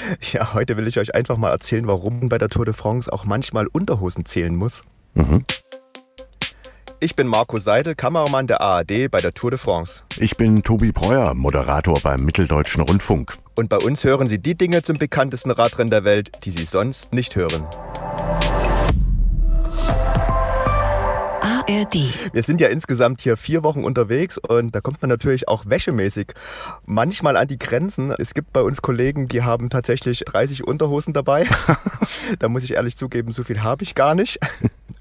Ja, heute will ich euch einfach mal erzählen, warum bei der Tour de France auch manchmal Unterhosen zählen muss. Mhm. Ich bin Marco Seidel, Kameramann der ARD bei der Tour de France. Ich bin Tobi Breuer, Moderator beim Mitteldeutschen Rundfunk. Und bei uns hören Sie die Dinge zum bekanntesten Radrennen der Welt, die Sie sonst nicht hören. ARD. Wir sind ja insgesamt hier vier Wochen unterwegs und da kommt man natürlich auch wäschemäßig manchmal an die Grenzen. Es gibt bei uns Kollegen, die haben tatsächlich 30 Unterhosen dabei. da muss ich ehrlich zugeben, so viel habe ich gar nicht.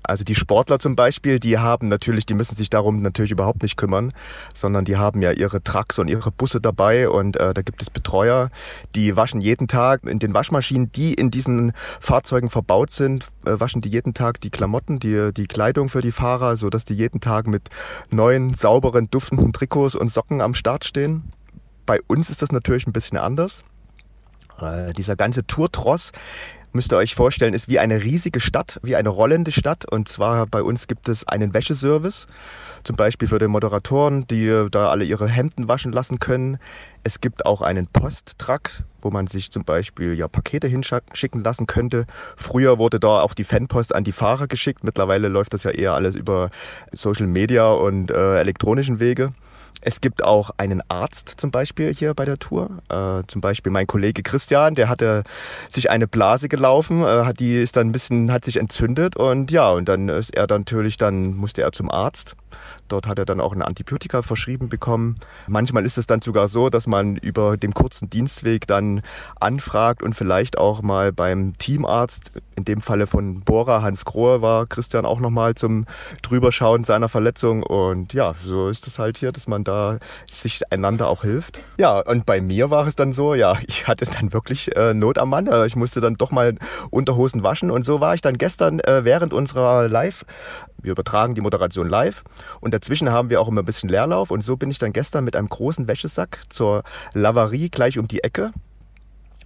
Also die Sportler zum Beispiel, die haben natürlich, die müssen sich darum natürlich überhaupt nicht kümmern, sondern die haben ja ihre Trucks und ihre Busse dabei und äh, da gibt es Betreuer, die waschen jeden Tag in den Waschmaschinen, die in diesen Fahrzeugen verbaut sind, äh, waschen die jeden Tag die Klamotten, die, die Kleidung für die Fahrer, so dass die jeden Tag mit neuen, sauberen, duftenden Trikots und Socken am Start stehen. Bei uns ist das natürlich ein bisschen anders. Äh, dieser ganze Tourtross, müsst ihr euch vorstellen, ist wie eine riesige Stadt, wie eine rollende Stadt. Und zwar bei uns gibt es einen Wäscheservice, zum Beispiel für die Moderatoren, die da alle ihre Hemden waschen lassen können. Es gibt auch einen Posttrack, wo man sich zum Beispiel ja Pakete hinschicken lassen könnte. Früher wurde da auch die Fanpost an die Fahrer geschickt. Mittlerweile läuft das ja eher alles über Social Media und äh, elektronischen Wege. Es gibt auch einen Arzt zum Beispiel hier bei der Tour. Äh, zum Beispiel mein Kollege Christian, der hatte sich eine Blase gelaufen, äh, hat die ist dann ein bisschen, hat sich entzündet und ja, und dann ist er dann natürlich, dann musste er zum Arzt. Dort hat er dann auch ein Antibiotika verschrieben bekommen. Manchmal ist es dann sogar so, dass man über dem kurzen Dienstweg dann anfragt und vielleicht auch mal beim Teamarzt, in dem Falle von Bora Hans Grohe, war Christian auch nochmal zum Drüberschauen seiner Verletzung. Und ja, so ist es halt hier, dass man da sich einander auch hilft. Ja, und bei mir war es dann so, ja, ich hatte dann wirklich äh, Not am Mann. Ich musste dann doch mal Unterhosen waschen. Und so war ich dann gestern äh, während unserer Live, wir übertragen die Moderation live und dazwischen haben wir auch immer ein bisschen Leerlauf und so bin ich dann gestern mit einem großen Wäschesack zur Lavarie gleich um die Ecke,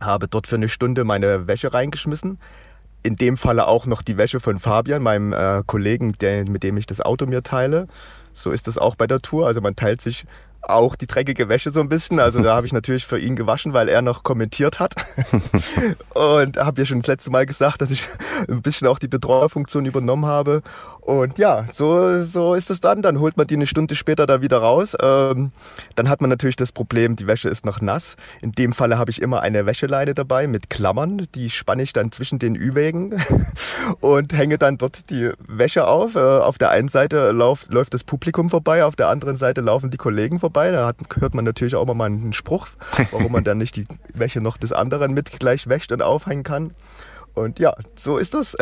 habe dort für eine Stunde meine Wäsche reingeschmissen. In dem Falle auch noch die Wäsche von Fabian, meinem äh, Kollegen, der, mit dem ich das Auto mir teile. So ist das auch bei der Tour. Also man teilt sich auch die dreckige Wäsche so ein bisschen. Also da habe ich natürlich für ihn gewaschen, weil er noch kommentiert hat. und habe ja schon das letzte Mal gesagt, dass ich ein bisschen auch die Betreuerfunktion übernommen habe. Und ja, so, so ist es dann. Dann holt man die eine Stunde später da wieder raus. Ähm, dann hat man natürlich das Problem, die Wäsche ist noch nass. In dem Falle habe ich immer eine Wäscheleine dabei mit Klammern. Die spanne ich dann zwischen den Ü-Wägen und hänge dann dort die Wäsche auf. Äh, auf der einen Seite lauf, läuft das Publikum vorbei, auf der anderen Seite laufen die Kollegen vorbei. Da hat, hört man natürlich auch mal einen Spruch, warum man dann nicht die Wäsche noch des anderen mit gleich wäscht und aufhängen kann. Und ja, so ist das.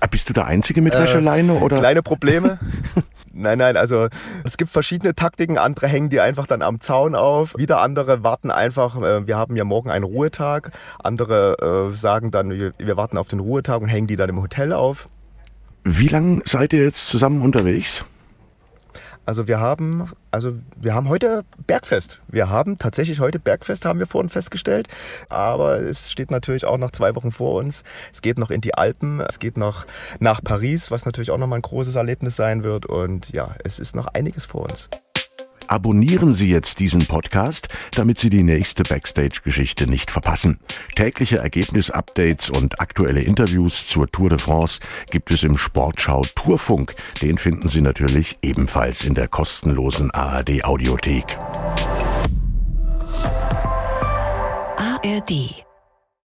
Ah, bist du der Einzige mit Wäscheleine? Oder? Kleine Probleme. Nein, nein, also es gibt verschiedene Taktiken. Andere hängen die einfach dann am Zaun auf. Wieder andere warten einfach, äh, wir haben ja morgen einen Ruhetag. Andere äh, sagen dann, wir warten auf den Ruhetag und hängen die dann im Hotel auf. Wie lange seid ihr jetzt zusammen unterwegs? Also wir haben, also wir haben heute Bergfest. Wir haben tatsächlich heute Bergfest, haben wir vorhin festgestellt. Aber es steht natürlich auch noch zwei Wochen vor uns. Es geht noch in die Alpen, es geht noch nach Paris, was natürlich auch nochmal ein großes Erlebnis sein wird. Und ja, es ist noch einiges vor uns. Abonnieren Sie jetzt diesen Podcast, damit Sie die nächste Backstage-Geschichte nicht verpassen. Tägliche Ergebnisupdates und aktuelle Interviews zur Tour de France gibt es im Sportschau Tourfunk. Den finden Sie natürlich ebenfalls in der kostenlosen ARD Audiothek. ARD